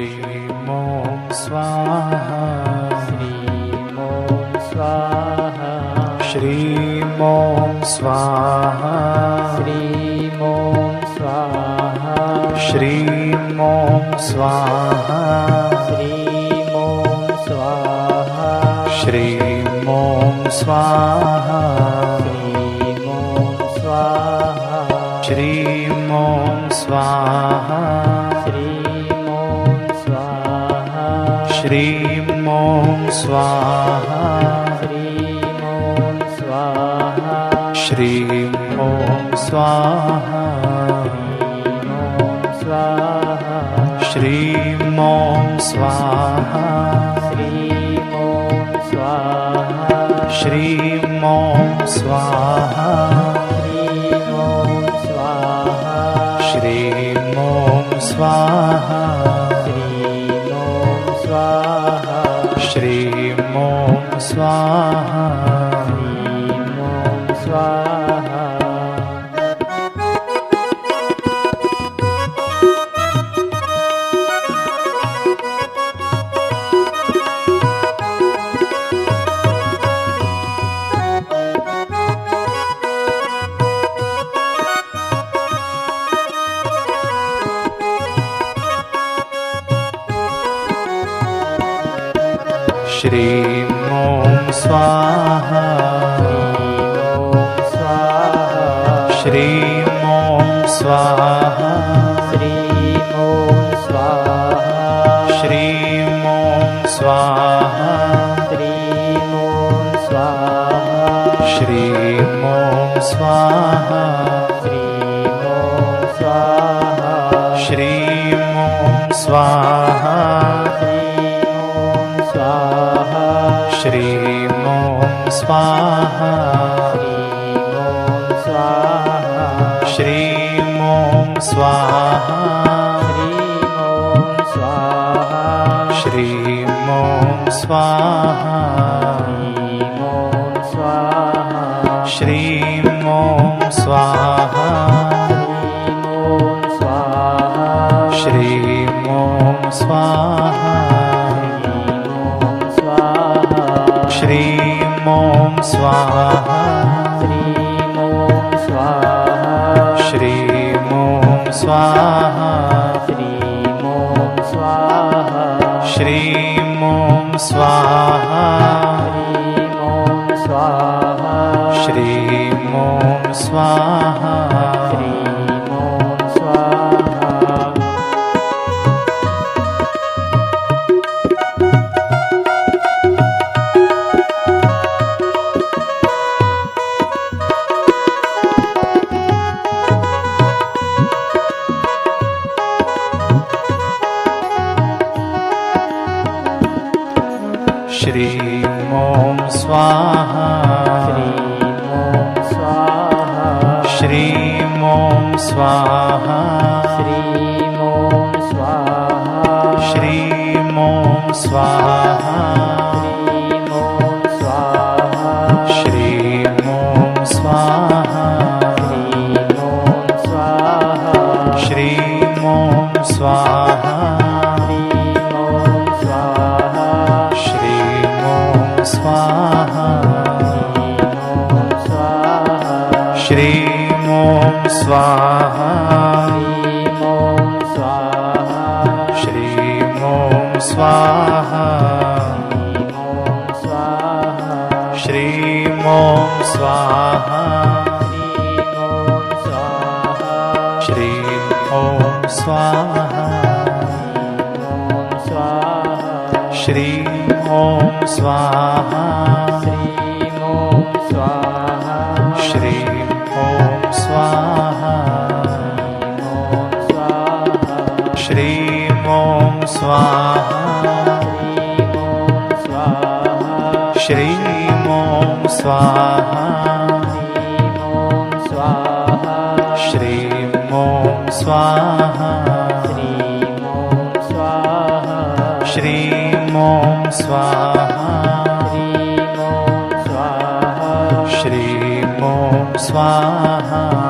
श्रीं ॐ स्वाहा। श्रीं ॐ स्वाहा। श्रीं ॐ स्वाहा। श्रीं ॐ स्वाहा। श्रीं ॐ स्वाहा। श्रीं ॐ स्वाहा। श्रीं ॐ स्वाहा ॐ स्वाहा। श्रीं ॐ स्वाहा। श्रीं ॐ स्वाहा। श्रीं ॐ स्वाहा। श्रीं ॐ स्वाहा। श्रीं ॐ स्वाहा श्रीं ॐ स्वाहा श्रीं ॐ स्वाहा। श्रीं स्वाहा श्रीं ॐ स्वाहा। श्रीं ॐ स्वाहा। श्रीं ॐ स्वाहा। श्रीं ॐ स्वाहा। श्रीं ॐ स्वाहा। श्रीं ॐ स्वाहा। श्रीं ॐ स्वाहा। श्रीं ॐ स्वाहा श्रीं ॐ स्वाहा श्रीं श्रीं ॐ स्वाहा ॐ स्वाहा श्रीं ॐ स्वाहा श्रीं ॐ स्वाहा श्रीं ॐ स्वाहा। श्रीं ॐ स्वाहा। श्रीं ॐ श्रीं ॐ स्वाहा। स्वाहा श्रीं ॐ स्वाहा श्रीं ॐ स्वाहा। स्वाहा। श्रीं स्वाहा। श्रीं स्वाहा। स्वाहा। ॐ स्वाहां स्वाहा श्री ॐ स्वाहा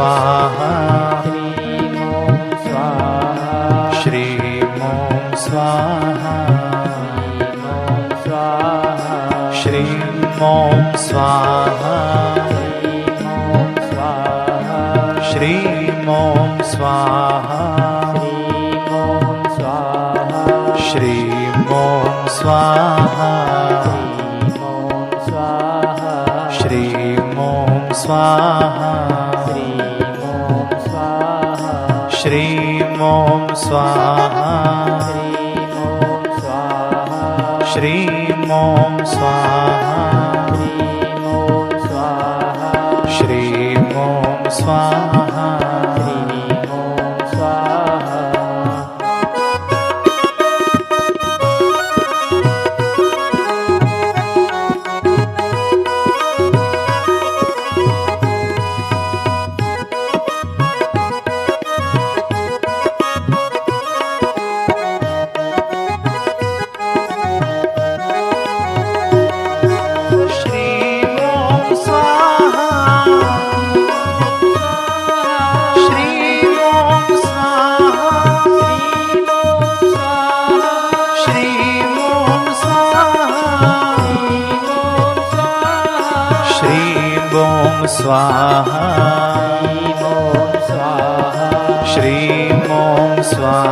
स्वाहा। श्रीं स्वाहा। श्री स्वाहा। श्रीं स्वाहा। श्रीं स्वाहा। श्रीं स्वाहा। स्वाहा श्रीं स्वाहा श्री स्वाहा। स्वाहाीं। स्वाहा स्वाहा। श्रीं ॐ स्वाहा। स्वाहा। श्रीं ॐ स्वाहा।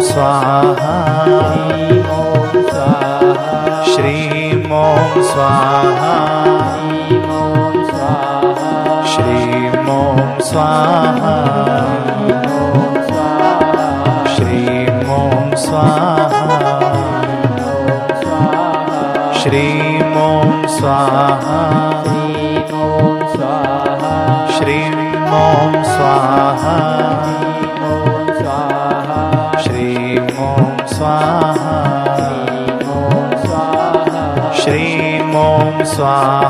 स्वाहा। श्रीं ॐ स्वाहा। श्रीं ॐ स्वाहा श्रीं ॐ स्वाहा श्रीं ॐ स्वाहा श्रीं ॐ स्वाहा श्रीं ॐ स्वाहा श्रीं ॐ स्वाहा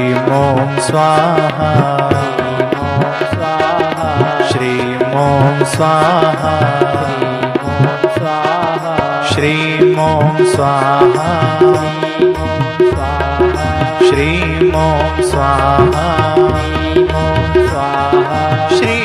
श्रीं ॐ स्वाहा। श्रीं ॐ स्वाहा। श्रीं ॐ स्वाहा। श्रीं ॐ स्वाहा। श्री